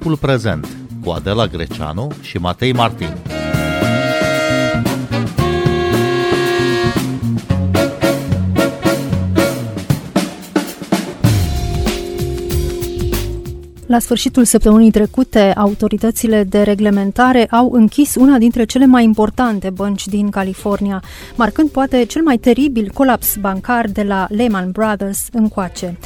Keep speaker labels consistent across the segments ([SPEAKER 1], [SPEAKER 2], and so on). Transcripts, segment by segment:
[SPEAKER 1] Timpul prezent cu Adela Greceanu și Matei Martin.
[SPEAKER 2] La sfârșitul săptămânii trecute, autoritățile de reglementare au închis una dintre cele mai importante bănci din California, marcând poate cel mai teribil colaps bancar de la Lehman Brothers încoace.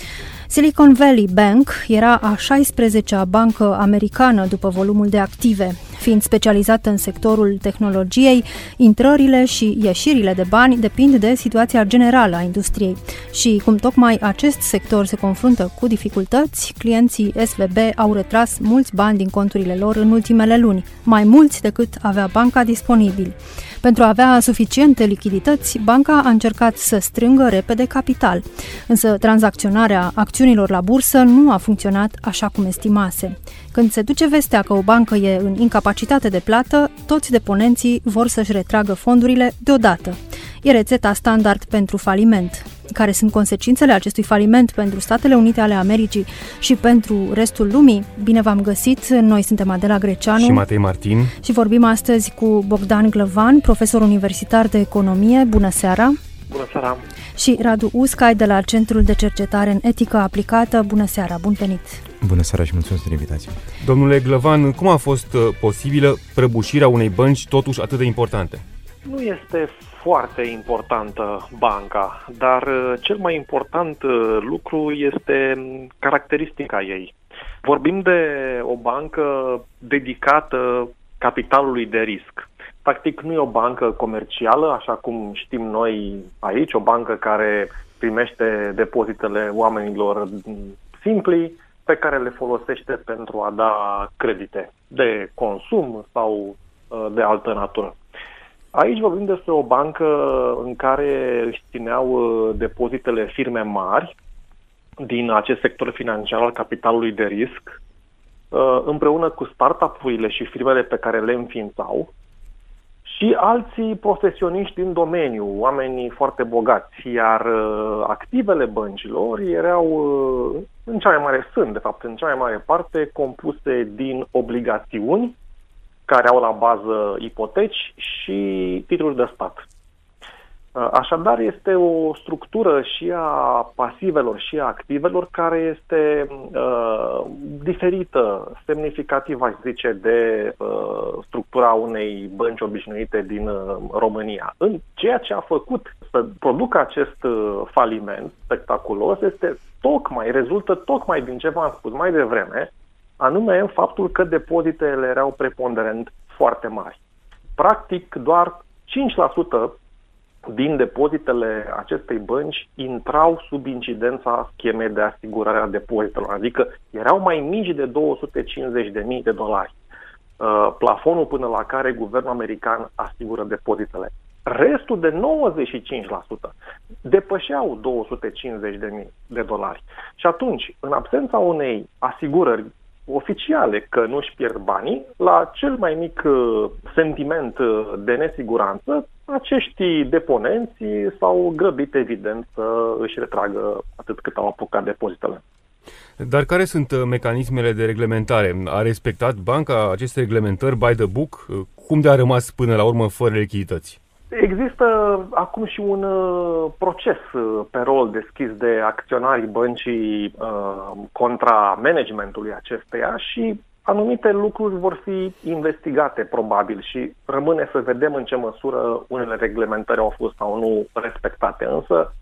[SPEAKER 2] Silicon Valley Bank era a 16-a bancă americană după volumul de active. Fiind specializată în sectorul tehnologiei, intrările și ieșirile de bani depind de situația generală a industriei. Și cum tocmai acest sector se confruntă cu dificultăți, clienții SVB au retras mulți bani din conturile lor în ultimele luni, mai mulți decât avea banca disponibil. Pentru a avea suficiente lichidități, banca a încercat să strângă repede capital, însă tranzacționarea acțiunilor la bursă nu a funcționat așa cum estimase. Când se duce vestea că o bancă e în incapacitate de plată, toți deponenții vor să-și retragă fondurile deodată. E rețeta standard pentru faliment. Care sunt consecințele acestui faliment pentru Statele Unite ale Americii și pentru restul lumii? Bine v-am găsit! Noi suntem Adela Greceanu
[SPEAKER 3] și Matei Martin
[SPEAKER 2] și vorbim astăzi cu Bogdan Glăvan, profesor universitar de economie. Bună seara!
[SPEAKER 4] Bună seara!
[SPEAKER 2] Și Radu Uscai de la Centrul de Cercetare în Etică Aplicată. Bună seara! Bun venit!
[SPEAKER 5] Bună seara și mulțumesc pentru invitație!
[SPEAKER 3] Domnule Glăvan, cum a fost uh, posibilă prăbușirea unei bănci totuși atât de importante?
[SPEAKER 4] Nu este foarte importantă banca, dar uh, cel mai important uh, lucru este caracteristica ei. Vorbim de o bancă dedicată capitalului de risc. Practic nu e o bancă comercială, așa cum știm noi aici, o bancă care primește depozitele oamenilor simpli, pe care le folosește pentru a da credite de consum sau uh, de altă natură. Aici vorbim despre o bancă în care își țineau uh, depozitele firme mari din acest sector financiar al capitalului de risc, uh, împreună cu startup-urile și firmele pe care le înființau și alții profesioniști din domeniu, oamenii foarte bogați, iar uh, activele băncilor erau în cea mai mare sunt, de fapt, în cea mai mare parte compuse din obligațiuni care au la bază ipoteci și titluri de stat. Uh, așadar, este o structură și a pasivelor și a activelor care este uh, diferită, semnificativ, aș zice, de uh, structura unei bănci obișnuite din uh, România. În ceea ce a făcut să producă acest uh, faliment spectaculos este tocmai, rezultă tocmai din ce v-am spus mai devreme, anume în faptul că depozitele erau preponderent foarte mari. Practic, doar 5% din depozitele acestei bănci intrau sub incidența schemei de asigurare a depozitelor, adică erau mai mici de 250.000 de dolari. Uh, plafonul până la care guvernul american asigură depozitele. Restul de 95% depășeau 250.000 de dolari. Și atunci, în absența unei asigurări oficiale că nu își pierd banii, la cel mai mic uh, sentiment uh, de nesiguranță, acești deponenți s-au grăbit evident să își retragă atât cât au apucat depozitele.
[SPEAKER 3] Dar care sunt uh, mecanismele de reglementare? A respectat banca aceste reglementări by the book? Cum de a rămas până la urmă fără lichidități?
[SPEAKER 4] Există acum și un uh, proces uh, pe rol deschis de acționarii băncii uh, contra managementului acesteia și anumite lucruri vor fi investigate probabil și rămâne să vedem în ce măsură unele reglementări au fost sau nu respectate. Însă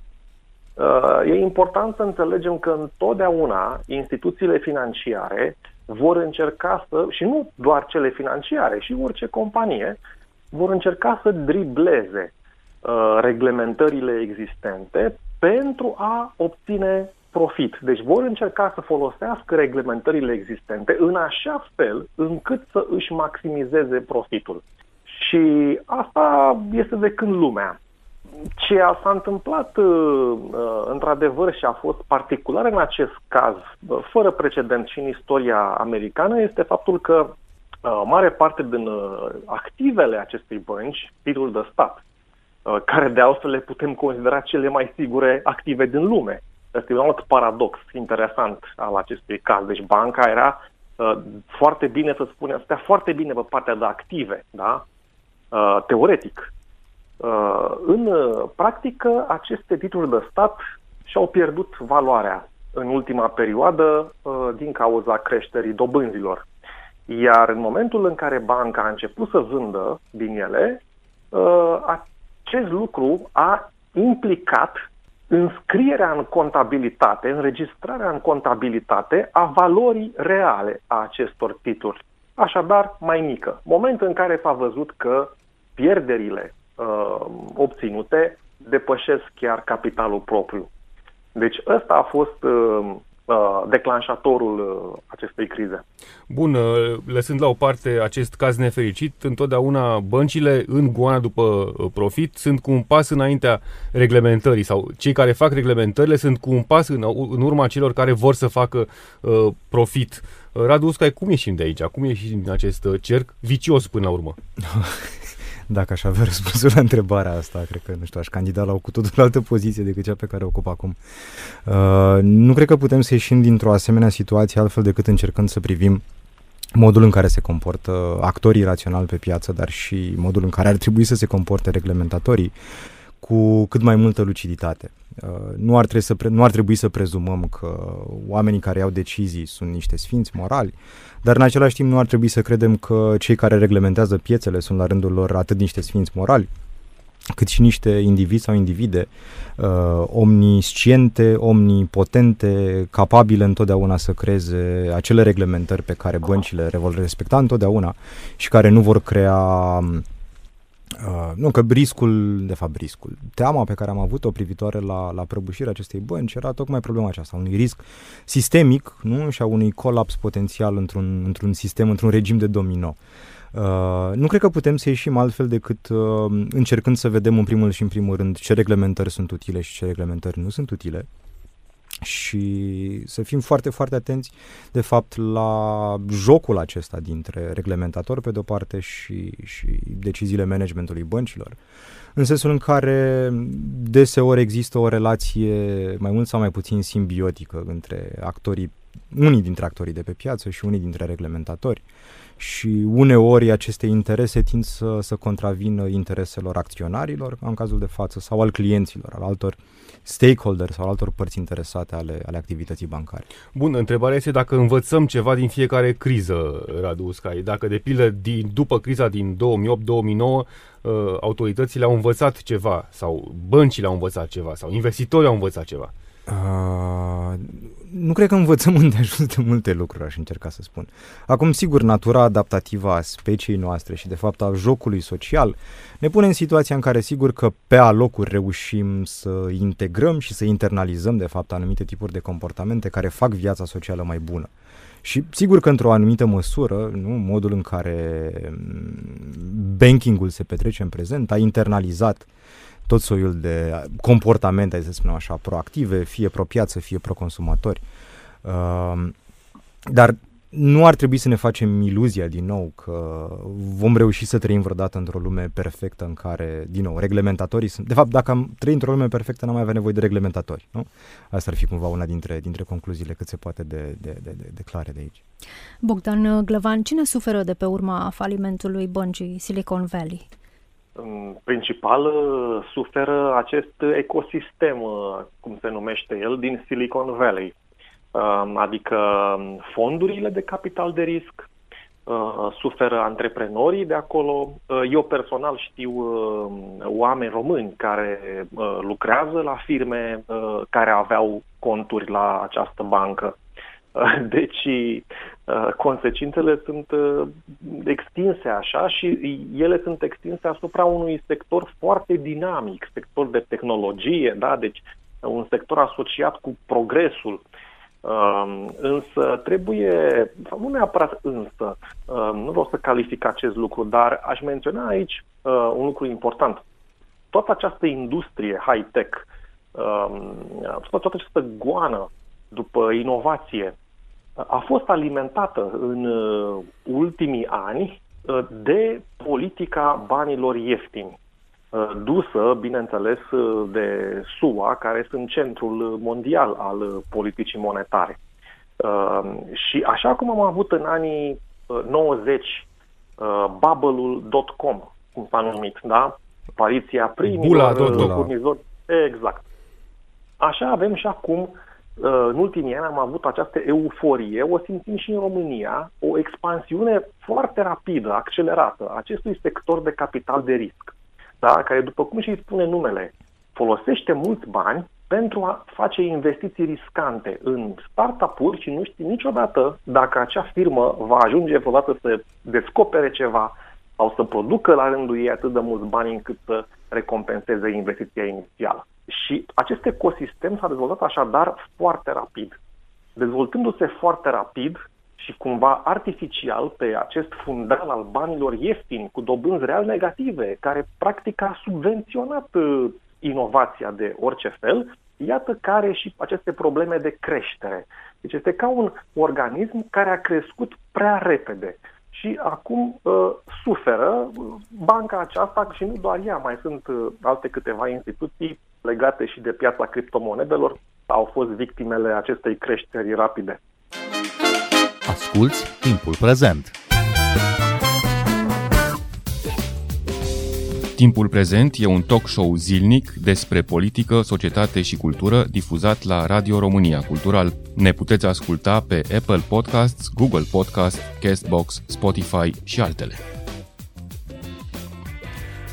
[SPEAKER 4] uh, e important să înțelegem că întotdeauna instituțiile financiare vor încerca să, și nu doar cele financiare, și orice companie, vor încerca să dribleze uh, reglementările existente pentru a obține profit. Deci vor încerca să folosească reglementările existente în așa fel încât să își maximizeze profitul. Și asta este de când lumea. Ce s-a întâmplat uh, uh, într-adevăr și a fost particular în acest caz, uh, fără precedent și în istoria americană, este faptul că uh, mare parte din uh, activele acestei bănci, titlul de stat, uh, care de altfel le putem considera cele mai sigure active din lume. Este un alt paradox interesant al acestui caz. Deci banca era foarte bine să spunem, stea foarte bine pe partea de active, da? teoretic. În practică, aceste titluri de stat și-au pierdut valoarea în ultima perioadă din cauza creșterii dobânzilor. Iar în momentul în care banca a început să vândă din ele, acest lucru a implicat înscrierea în contabilitate, înregistrarea în contabilitate a valorii reale a acestor titluri. Așadar, mai mică. Moment în care s-a văzut că pierderile uh, obținute depășesc chiar capitalul propriu. Deci ăsta a fost uh, Uh, declanșatorul uh, acestei crize.
[SPEAKER 3] Bun, uh, lăsând la o parte acest caz nefericit, întotdeauna băncile în goana după profit sunt cu un pas înaintea reglementării sau cei care fac reglementările sunt cu un pas în, în urma celor care vor să facă uh, profit. Radu Uscai, cum ieșim de aici? Cum ieșim din acest cerc vicios până la urmă?
[SPEAKER 5] Dacă aș avea răspunsul la întrebarea asta, cred că, nu știu, aș candida la o cu totul altă poziție decât cea pe care o ocup acum. Uh, nu cred că putem să ieșim dintr-o asemenea situație altfel decât încercând să privim modul în care se comportă actorii raționali pe piață, dar și modul în care ar trebui să se comporte reglementatorii cu cât mai multă luciditate. Uh, nu ar, trebui să pre- nu ar trebui să prezumăm că oamenii care iau decizii sunt niște sfinți morali, dar în același timp nu ar trebui să credem că cei care reglementează piețele sunt la rândul lor atât niște sfinți morali, cât și niște indivizi sau individe uh, omnisciente, omnipotente, capabile întotdeauna să creeze acele reglementări pe care băncile le vor respecta întotdeauna și care nu vor crea Uh, nu, că riscul, de fapt riscul, teama pe care am avut-o privitoare la, la prăbușirea acestei bănci era tocmai problema aceasta, unui risc sistemic nu? și a unui colaps potențial într-un, într-un sistem, într-un regim de domino. Uh, nu cred că putem să ieșim altfel decât uh, încercând să vedem în primul și în primul rând ce reglementări sunt utile și ce reglementări nu sunt utile și să fim foarte, foarte atenți, de fapt, la jocul acesta dintre reglementator, pe de-o parte, și, și deciziile managementului băncilor, în sensul în care deseori există o relație mai mult sau mai puțin simbiotică între actorii, unii dintre actorii de pe piață și unii dintre reglementatori. Și uneori aceste interese tind să, să contravină intereselor acționarilor, în cazul de față, sau al clienților, al altor stakeholder sau altor părți interesate ale, ale activității bancare.
[SPEAKER 3] Bun, întrebarea este dacă învățăm ceva din fiecare criză, Radu Uscai. Dacă, de pildă, din, după criza din 2008-2009, uh, autoritățile au învățat ceva sau băncile au învățat ceva sau investitorii au învățat ceva. Uh,
[SPEAKER 5] nu cred că învățăm unde ajuns de multe lucruri, aș încerca să spun. Acum, sigur, natura adaptativă a speciei noastre și, de fapt, a jocului social ne pune în situația în care, sigur că pe alocuri reușim să integrăm și să internalizăm, de fapt, anumite tipuri de comportamente care fac viața socială mai bună. Și sigur că într-o anumită măsură, nu, modul în care mm, bankingul se petrece în prezent a internalizat uh, tot soiul de comportamente, să spunem așa, proactive, fie pro-piață, fie pro-consumatori. Uh, dar nu ar trebui să ne facem iluzia din nou că vom reuși să trăim vreodată într-o lume perfectă în care, din nou, reglementatorii sunt... De fapt, dacă am trăit într-o lume perfectă, n-am mai avea nevoie de reglementatori, nu? Asta ar fi cumva una dintre, dintre concluziile cât se poate de, de, de, de, de clare de aici.
[SPEAKER 2] Bogdan Glăvan, cine suferă de pe urma falimentului băncii Silicon Valley?
[SPEAKER 4] În principal uh, suferă acest ecosistem, uh, cum se numește el, din Silicon Valley. Um, adică um, fondurile de capital de risc, uh, suferă antreprenorii de acolo. Eu personal știu oameni români care lucrează la firme care aveau conturi la această bancă. Deci uh, consecințele sunt uh, extinse așa și ele sunt extinse asupra unui sector foarte dinamic, sector de tehnologie, da? deci un sector asociat cu progresul. Um, însă trebuie, sau nu neapărat însă, um, nu vreau să calific acest lucru, dar aș menționa aici uh, un lucru important. Toată această industrie high-tech, um, toată această goană după inovație, a fost alimentată în uh, ultimii ani uh, de politica banilor ieftini, uh, dusă, bineînțeles, de SUA, care sunt centrul mondial al politicii monetare. Uh, și așa cum am avut în anii 90 uh, bubble-ul .com, cum s-a numit, da? Apariția primilor furnizori. Exact. Așa avem și acum în ultimii ani am avut această euforie, o simțim și în România, o expansiune foarte rapidă, accelerată a acestui sector de capital de risc, da? care, după cum și spune numele, folosește mulți bani pentru a face investiții riscante în startup-uri și nu știi niciodată dacă acea firmă va ajunge vreodată să descopere ceva sau să producă la rândul ei atât de mulți bani încât să recompenseze investiția inițială. Și acest ecosistem s-a dezvoltat așadar foarte rapid. Dezvoltându-se foarte rapid și cumva artificial pe acest fundal al banilor ieftini, cu dobânzi real negative, care practic a subvenționat uh, inovația de orice fel, iată care și aceste probleme de creștere. Deci este ca un organism care a crescut prea repede și acum uh, suferă banca aceasta și nu doar ea, mai sunt uh, alte câteva instituții legate și de piața criptomonedelor, au fost victimele acestei creșteri rapide.
[SPEAKER 1] Asculți timpul prezent!
[SPEAKER 3] Timpul prezent e un talk show zilnic despre politică, societate și cultură difuzat la Radio România Cultural. Ne puteți asculta pe Apple Podcasts, Google Podcasts, Castbox, Spotify și altele.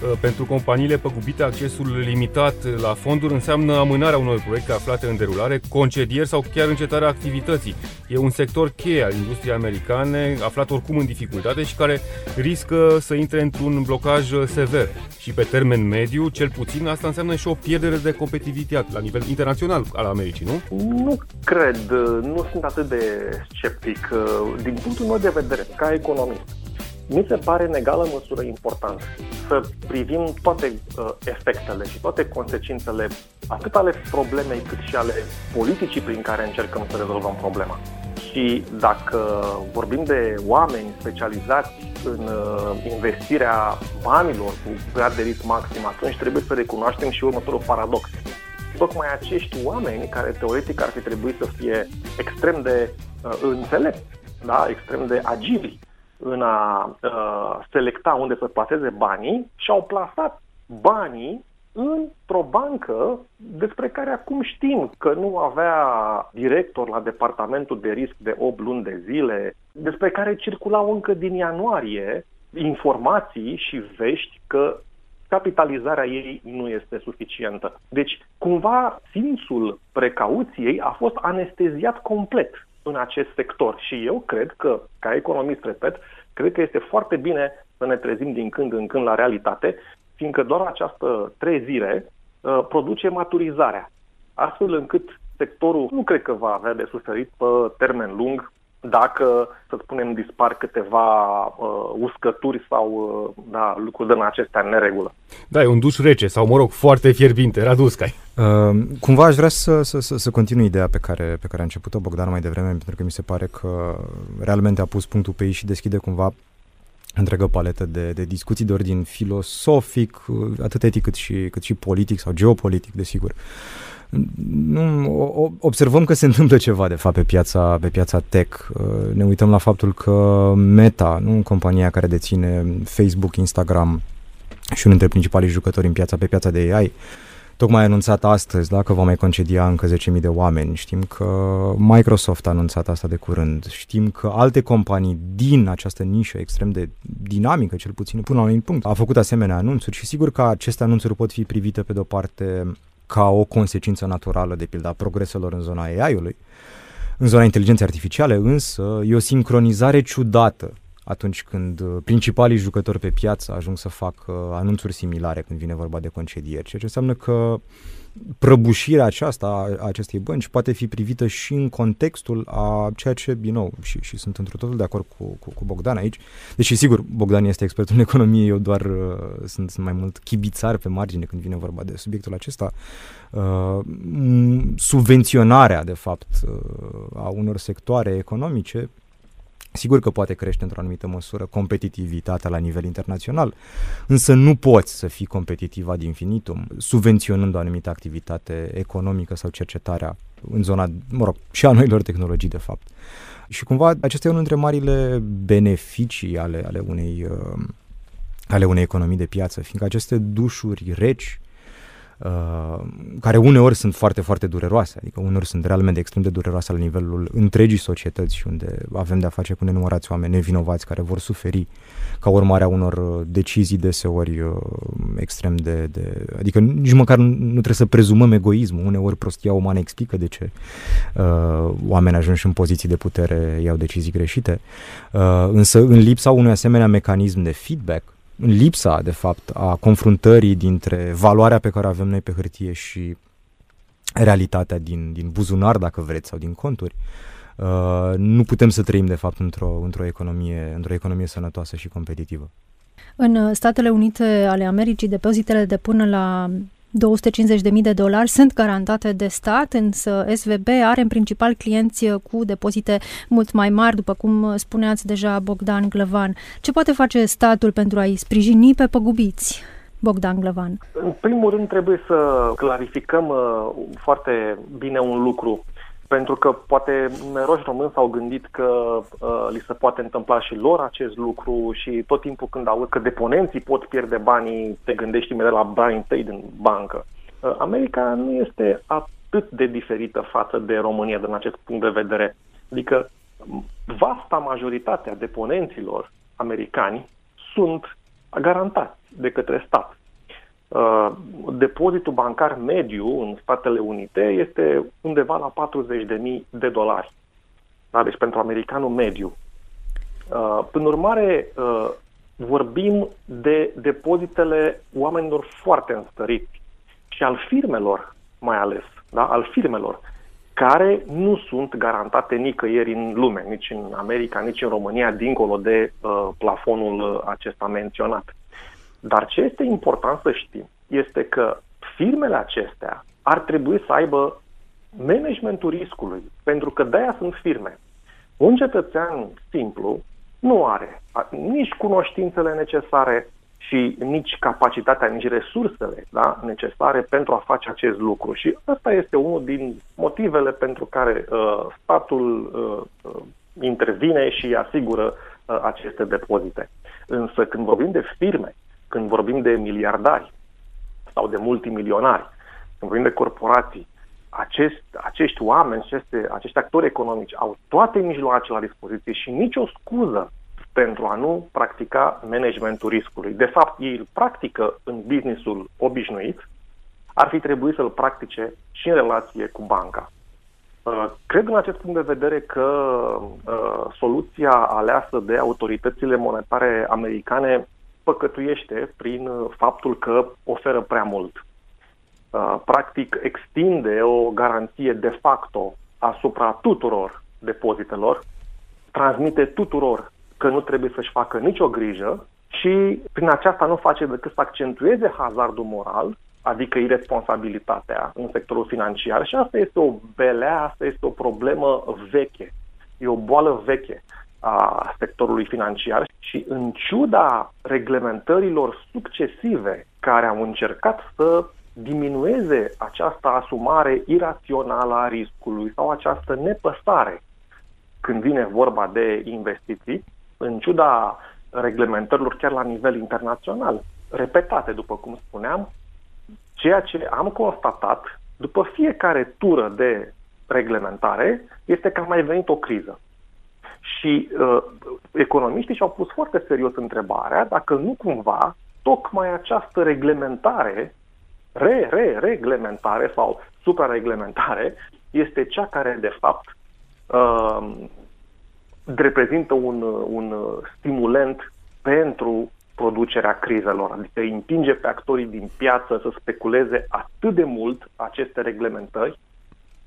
[SPEAKER 3] Uh, pentru companiile păgubite, accesul limitat la fonduri înseamnă amânarea unor proiecte aflate în derulare, concedieri sau chiar încetarea activității. E un sector cheie al industriei americane, aflat oricum în dificultate și care riscă să intre într-un blocaj sever. Și pe termen mediu, cel puțin, asta înseamnă și o pierdere de competitivitate la nivel internațional al Americii, nu?
[SPEAKER 4] Nu cred, nu sunt atât de sceptic. Din punctul meu de vedere, ca economist, mi se pare în egală măsură important să privim toate uh, efectele și toate consecințele, atât ale problemei cât și ale politicii prin care încercăm să rezolvăm problema. Și dacă vorbim de oameni specializați în uh, investirea banilor cu grad de risc maxim, atunci trebuie să recunoaștem și următorul paradox. Tocmai acești oameni, care teoretic ar fi trebuit să fie extrem de uh, înțelepți, da? extrem de agili, în a uh, selecta unde să plaseze banii și au plasat banii într-o bancă despre care acum știm că nu avea director la departamentul de risc de 8 luni de zile, despre care circulau încă din ianuarie informații și vești că capitalizarea ei nu este suficientă. Deci, cumva, simțul precauției a fost anesteziat complet în acest sector. Și eu cred că, ca economist, repet, cred că este foarte bine să ne trezim din când în când la realitate, fiindcă doar această trezire uh, produce maturizarea, astfel încât sectorul nu cred că va avea de suferit pe termen lung dacă, să spunem, dispar câteva uh, uscături sau uh, da, lucruri din acestea în neregulă.
[SPEAKER 3] Da, e un duș rece sau, mă rog, foarte fierbinte, Raduscai.
[SPEAKER 5] Uh, cumva aș vrea să, să, să, să continui ideea pe care, pe care a început-o Bogdan mai devreme, pentru că mi se pare că realmente a pus punctul pe ei și deschide cumva întreagă paletă de, de discuții de ordin filosofic, uh, atât etic cât și, cât și politic sau geopolitic, desigur. Uh, nu, observăm că se întâmplă ceva, de fapt, pe piața, pe piața tech. Uh, ne uităm la faptul că Meta, nu compania care deține Facebook, Instagram și unul dintre principalii jucători în piața, pe piața de AI, tocmai a anunțat astăzi da, că va mai concedia încă 10.000 de oameni. Știm că Microsoft a anunțat asta de curând. Știm că alte companii din această nișă extrem de dinamică, cel puțin până la un punct, au făcut asemenea anunțuri și sigur că aceste anunțuri pot fi privite pe de-o parte ca o consecință naturală, de pildă, a progreselor în zona AI-ului. În zona inteligenței artificiale, însă, e o sincronizare ciudată atunci când uh, principalii jucători pe piață ajung să facă anunțuri similare când vine vorba de concedieri, ceea ce înseamnă că prăbușirea aceasta a acestei bănci poate fi privită și în contextul a ceea ce, din nou, și, și sunt într totul de acord cu, cu, cu Bogdan aici, deși sigur, Bogdan este expert în economie, eu doar uh, sunt, sunt mai mult chibițar pe margine când vine vorba de subiectul acesta, uh, subvenționarea, de fapt, uh, a unor sectoare economice Sigur că poate crește într-o anumită măsură competitivitatea la nivel internațional, însă nu poți să fii competitiv ad infinitum, subvenționând o anumită activitate economică sau cercetarea în zona, mă rog, și a noilor tehnologii, de fapt. Și cumva acesta e unul dintre marile beneficii ale, ale, unei, uh, ale unei economii de piață, fiindcă aceste dușuri reci Uh, care uneori sunt foarte, foarte dureroase, adică uneori sunt realmente extrem de dureroase la nivelul întregii societăți și unde avem de-a face cu nenumărați oameni nevinovați care vor suferi ca urmare a unor uh, decizii deseori uh, extrem de, de... Adică nici măcar nu, nu trebuie să prezumăm egoismul, uneori prostia umană explică de ce uh, oameni ajunși în poziții de putere iau decizii greșite, uh, însă în lipsa unui asemenea mecanism de feedback, în lipsa, de fapt, a confruntării dintre valoarea pe care o avem noi pe hârtie și realitatea din, din buzunar, dacă vreți, sau din conturi, uh, nu putem să trăim, de fapt, într-o, într-o, economie, într-o economie sănătoasă și competitivă.
[SPEAKER 2] În Statele Unite ale Americii, depozitele de până la 250.000 de dolari sunt garantate de stat, însă SVB are în principal clienți cu depozite mult mai mari, după cum spuneați deja Bogdan Glăvan. Ce poate face statul pentru a-i sprijini pe păgubiți? Bogdan Glăvan.
[SPEAKER 4] În primul rând trebuie să clarificăm uh, foarte bine un lucru pentru că poate numeroși români s-au gândit că uh, li se poate întâmpla și lor acest lucru și tot timpul când aud că deponenții pot pierde banii, te gândești imediat la banii tăi din bancă. Uh, America nu este atât de diferită față de România din acest punct de vedere. Adică vasta majoritatea deponenților americani sunt garantați de către stat. Uh, depozitul bancar mediu în Statele Unite este undeva la 40.000 de dolari. Da? Deci pentru americanul mediu. Uh, prin urmare, uh, vorbim de depozitele oamenilor foarte înstăriți și al firmelor mai ales, da? al firmelor, care nu sunt garantate nicăieri în lume, nici în America, nici în România, dincolo de uh, plafonul acesta menționat. Dar ce este important să știm este că firmele acestea ar trebui să aibă managementul riscului, pentru că de-aia sunt firme. Un cetățean simplu nu are nici cunoștințele necesare și nici capacitatea, nici resursele da, necesare pentru a face acest lucru. Și ăsta este unul din motivele pentru care uh, statul uh, uh intervine și asigură uh, aceste depozite. Însă când vorbim de firme când vorbim de miliardari sau de multimilionari, când vorbim de corporații, acest, acești oameni, aceste, acești actori economici au toate mijloacele la dispoziție și nicio scuză pentru a nu practica managementul riscului. De fapt, ei îl practică în businessul obișnuit, ar fi trebuit să-l practice și în relație cu banca. Uh, cred în acest punct de vedere că uh, soluția aleasă de autoritățile monetare americane păcătuiește prin uh, faptul că oferă prea mult. Uh, practic, extinde o garanție de facto asupra tuturor depozitelor, transmite tuturor că nu trebuie să-și facă nicio grijă și prin aceasta nu face decât să accentueze hazardul moral, adică irresponsabilitatea în sectorul financiar. Și asta este o belea, asta este o problemă veche, e o boală veche a sectorului financiar și în ciuda reglementărilor succesive care au încercat să diminueze această asumare irațională a riscului sau această nepăsare când vine vorba de investiții, în ciuda reglementărilor chiar la nivel internațional, repetate, după cum spuneam, ceea ce am constatat după fiecare tură de reglementare este că a mai venit o criză. Și uh, economiștii și-au pus foarte serios întrebarea dacă nu cumva tocmai această reglementare, re-re-reglementare sau suprareglementare, este cea care, de fapt, uh, reprezintă un, un stimulent pentru producerea crizelor, adică îi împinge pe actorii din piață să speculeze atât de mult aceste reglementări,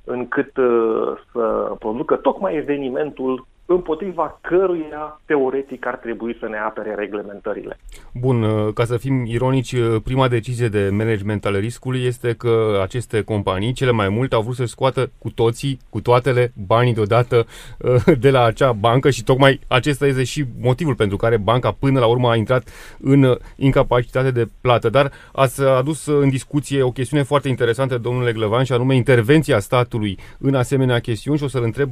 [SPEAKER 4] încât uh, să producă tocmai evenimentul împotriva căruia teoretic ar trebui să ne apere reglementările.
[SPEAKER 3] Bun, uh, ca să fim ironici, uh, prima decizie de management al riscului este că aceste companii, cele mai multe, au vrut să scoată cu toții, cu toatele, banii deodată uh, de la acea bancă și tocmai acesta este și motivul pentru care banca până la urmă a intrat în incapacitate de plată. Dar ați adus în discuție o chestiune foarte interesantă, domnule Glăvan, și anume intervenția statului în asemenea chestiuni și o să-l întreb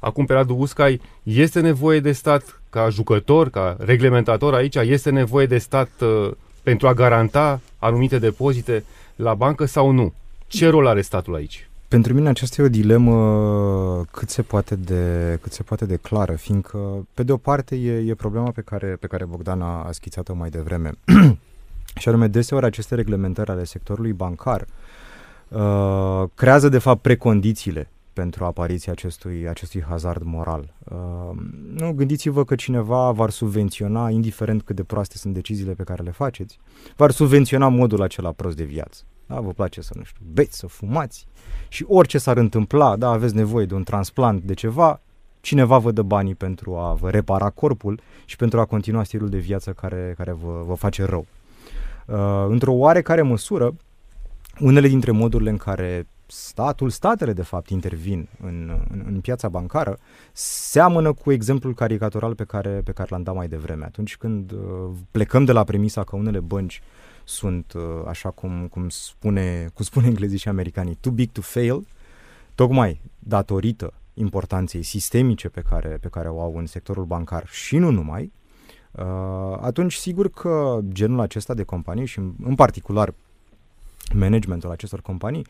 [SPEAKER 3] acum pe Radu Uscai, este nevoie de stat ca jucător, ca reglementator aici? Este nevoie de stat uh, pentru a garanta anumite depozite la bancă sau nu? Ce rol are statul aici?
[SPEAKER 5] Pentru mine aceasta e o dilemă cât se poate de, cât se poate de clară, fiindcă, pe de o parte, e, e problema pe care, pe care Bogdan a, a schițat-o mai devreme. și anume, deseori aceste reglementări ale sectorului bancar uh, creează, de fapt, precondițiile pentru apariția acestui, acestui hazard moral. Uh, nu, gândiți-vă că cineva v-ar subvenționa, indiferent cât de proaste sunt deciziile pe care le faceți, v-ar subvenționa modul acela prost de viață. Da, vă place să, nu știu, beți, să fumați și orice s-ar întâmpla, da, aveți nevoie de un transplant, de ceva, cineva vă dă banii pentru a vă repara corpul și pentru a continua stilul de viață care, care vă, vă face rău. Uh, într-o oarecare măsură, unele dintre modurile în care statul, statele de fapt intervin în, în, în piața bancară, seamănă cu exemplul caricatural pe care, pe care l-am dat mai devreme. Atunci când uh, plecăm de la premisa că unele bănci sunt, uh, așa cum, cum, spune, cum spune englezii și americanii, too big to fail, tocmai datorită importanței sistemice pe care, pe care o au în sectorul bancar și nu numai, uh, atunci sigur că genul acesta de companii și în particular managementul acestor companii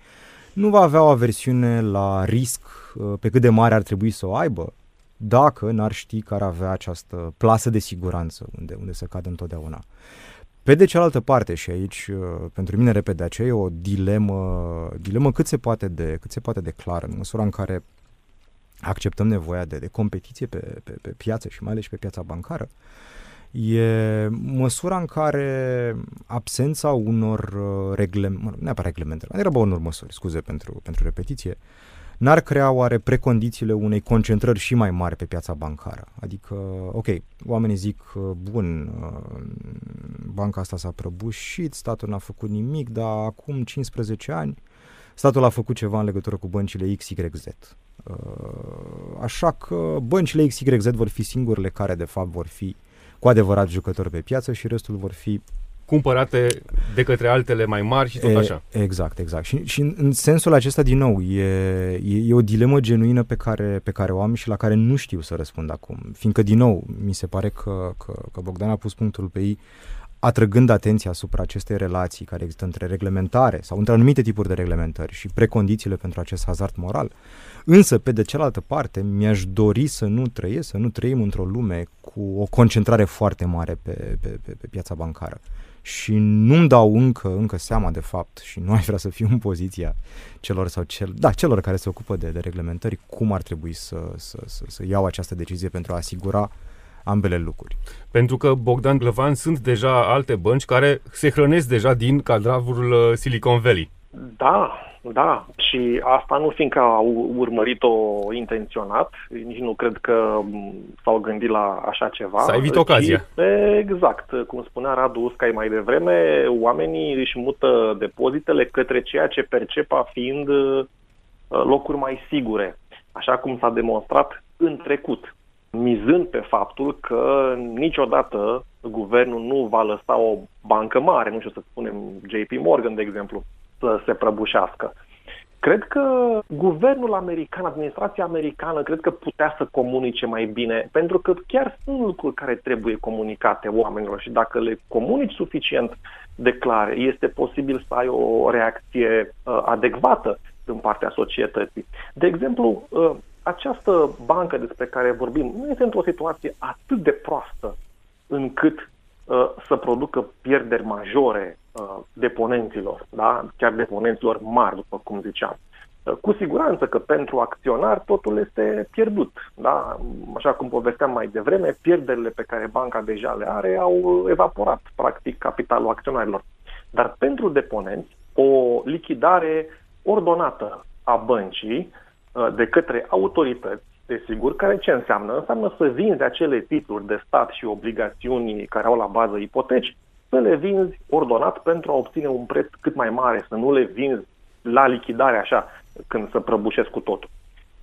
[SPEAKER 5] nu va avea o aversiune la risc uh, pe cât de mare ar trebui să o aibă dacă n-ar ști că ar avea această plasă de siguranță unde, unde să cadă întotdeauna. Pe de cealaltă parte, și aici, uh, pentru mine, repede, aceea e o dilemă, dilemă cât, se poate de, cât se poate de clară, în măsura în care acceptăm nevoia de, de competiție pe, pe, pe piață și mai ales pe piața bancară, uh, e măsura în care absența unor uh, reglemente, neapărat reglemente, mai degrabă unor măsuri, scuze pentru, pentru repetiție, n-ar crea oare precondițiile unei concentrări și mai mari pe piața bancară. Adică, ok, oamenii zic, uh, bun, uh, banca asta s-a prăbușit, statul n-a făcut nimic, dar acum 15 ani statul a făcut ceva în legătură cu băncile XYZ. Așa că băncile XYZ vor fi singurele care de fapt vor fi cu adevărat jucători pe piață și restul vor fi
[SPEAKER 3] cumpărate de către altele mai mari și tot e, așa.
[SPEAKER 5] Exact, exact. Și, și în, în sensul acesta, din nou, e, e, e o dilemă genuină pe care, pe care o am și la care nu știu să răspund acum. Fiindcă, din nou, mi se pare că, că, că Bogdan a pus punctul pe ei atrăgând atenția asupra acestei relații care există între reglementare sau între anumite tipuri de reglementări și precondițiile pentru acest hazard moral. Însă, pe de cealaltă parte, mi-aș dori să nu trăiesc, să nu trăim într-o lume cu o concentrare foarte mare pe, pe, pe, pe piața bancară. Și nu-mi dau încă, încă seama de fapt și nu aș vrea să fiu în poziția celor sau cel, da, celor care se ocupă de, de reglementări, cum ar trebui să, să, să, să iau această decizie pentru a asigura ambele lucruri.
[SPEAKER 3] Pentru că, Bogdan Glăvan, sunt deja alte bănci care se hrănesc deja din cadavrul uh, Silicon Valley.
[SPEAKER 4] Da, da, și asta nu fiindcă au urmărit-o intenționat, nici nu cred că s-au gândit la așa ceva.
[SPEAKER 3] S-a evit ocazia.
[SPEAKER 4] Exact, cum spunea Radu Uscai mai devreme, oamenii își mută depozitele către ceea ce percepa fiind uh, locuri mai sigure, așa cum s-a demonstrat în trecut, mizând pe faptul că niciodată guvernul nu va lăsa o bancă mare, nu știu să spunem JP Morgan, de exemplu, să se prăbușească. Cred că guvernul american, administrația americană, cred că putea să comunice mai bine, pentru că chiar sunt lucruri care trebuie comunicate oamenilor și dacă le comunici suficient de clare, este posibil să ai o reacție uh, adecvată în partea societății. De exemplu, uh, această bancă despre care vorbim nu este într-o situație atât de proastă încât uh, să producă pierderi majore Uh, deponenților, da? chiar deponenților mari, după cum ziceam. Uh, cu siguranță că pentru acționar totul este pierdut. Da? Așa cum povesteam mai devreme, pierderile pe care banca deja le are au evaporat, practic, capitalul acționarilor. Dar pentru deponenți, o lichidare ordonată a băncii uh, de către autorități desigur, care ce înseamnă? Înseamnă să vinzi acele titluri de stat și obligațiuni care au la bază ipoteci, să le vinzi ordonat pentru a obține un preț cât mai mare, să nu le vinzi la lichidare așa, când să prăbușesc cu totul.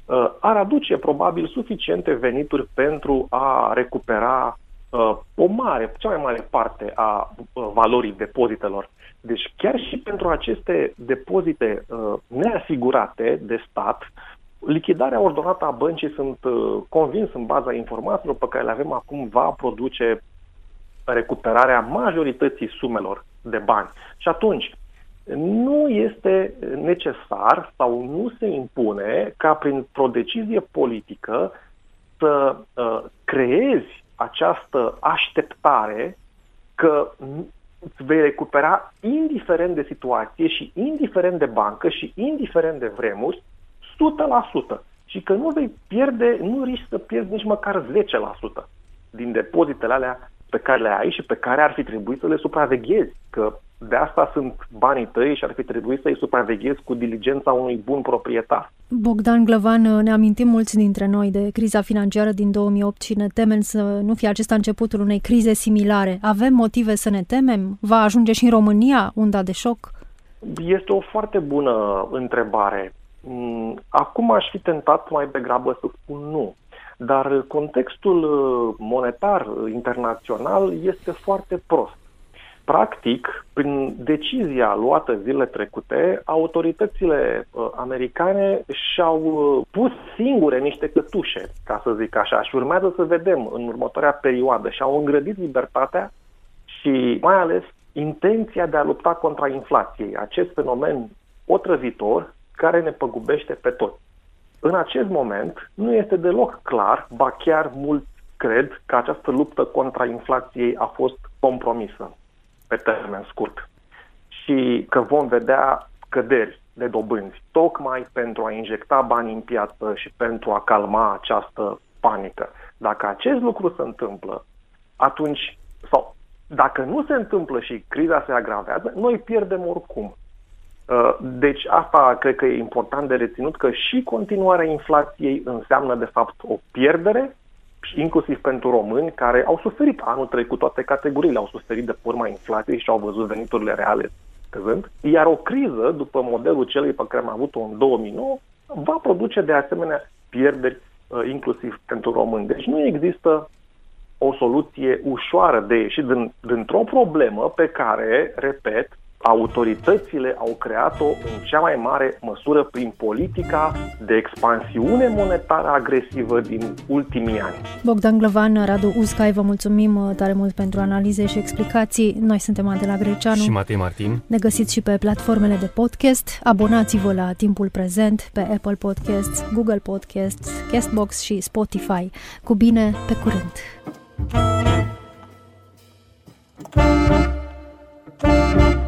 [SPEAKER 4] Uh, ar aduce probabil suficiente venituri pentru a recupera uh, o mare, cea mai mare parte a uh, valorii depozitelor. Deci chiar și pentru aceste depozite neasigurate de stat, lichidarea ordonată a băncii, sunt convins în baza informațiilor pe care le avem acum, va produce recuperarea majorității sumelor de bani. Și atunci, nu este necesar sau nu se impune ca printr-o decizie politică să uh, creezi această așteptare că îți vei recupera indiferent de situație și indiferent de bancă și indiferent de vremuri, 100%. Și că nu vei pierde, nu riști să pierzi nici măcar 10% din depozitele alea pe care le ai și pe care ar fi trebuit să le supraveghezi. Că de asta sunt banii tăi și ar fi trebuit să-i supraveghezi cu diligența unui bun proprietar.
[SPEAKER 2] Bogdan Glăvan, ne amintim mulți dintre noi de criza financiară din 2008 și ne temem să nu fie acesta începutul unei crize similare. Avem motive să ne temem? Va ajunge și în România unda de șoc?
[SPEAKER 4] Este o foarte bună întrebare. Mm, acum aș fi tentat mai degrabă să spun nu. Dar contextul monetar internațional este foarte prost. Practic, prin decizia luată zilele trecute, autoritățile uh, americane și-au uh, pus singure niște cătușe, ca să zic așa, și urmează să vedem în următoarea perioadă și-au îngrădit libertatea și mai ales intenția de a lupta contra inflației, acest fenomen otrăvitor care ne păgubește pe toți. În acest moment nu este deloc clar, ba chiar mult cred că această luptă contra inflației a fost compromisă pe termen scurt și că vom vedea căderi de dobânzi, tocmai pentru a injecta bani în piață și pentru a calma această panică. Dacă acest lucru se întâmplă, atunci, sau dacă nu se întâmplă și criza se agravează, noi pierdem oricum. Uh, deci asta cred că e important de reținut, că și continuarea inflației înseamnă de fapt o pierdere inclusiv pentru români care au suferit anul trecut, toate categoriile au suferit de urma inflației și au văzut veniturile reale căzând, iar o criză, după modelul celui pe care am avut-o în 2009, va produce de asemenea pierderi uh, inclusiv pentru români. Deci nu există o soluție ușoară de ieșit din, dintr-o problemă pe care, repet, autoritățile au creat-o în cea mai mare măsură prin politica de expansiune monetară agresivă din ultimii ani.
[SPEAKER 2] Bogdan Glăvan, Radu Uscai, vă mulțumim uh, tare mult pentru analize și explicații. Noi suntem Adela Greceanu
[SPEAKER 3] și Matei Martin.
[SPEAKER 2] Ne găsiți și pe platformele de podcast. Abonați-vă la Timpul Prezent pe Apple Podcasts, Google Podcasts, Castbox și Spotify. Cu bine, pe curând! Thank you.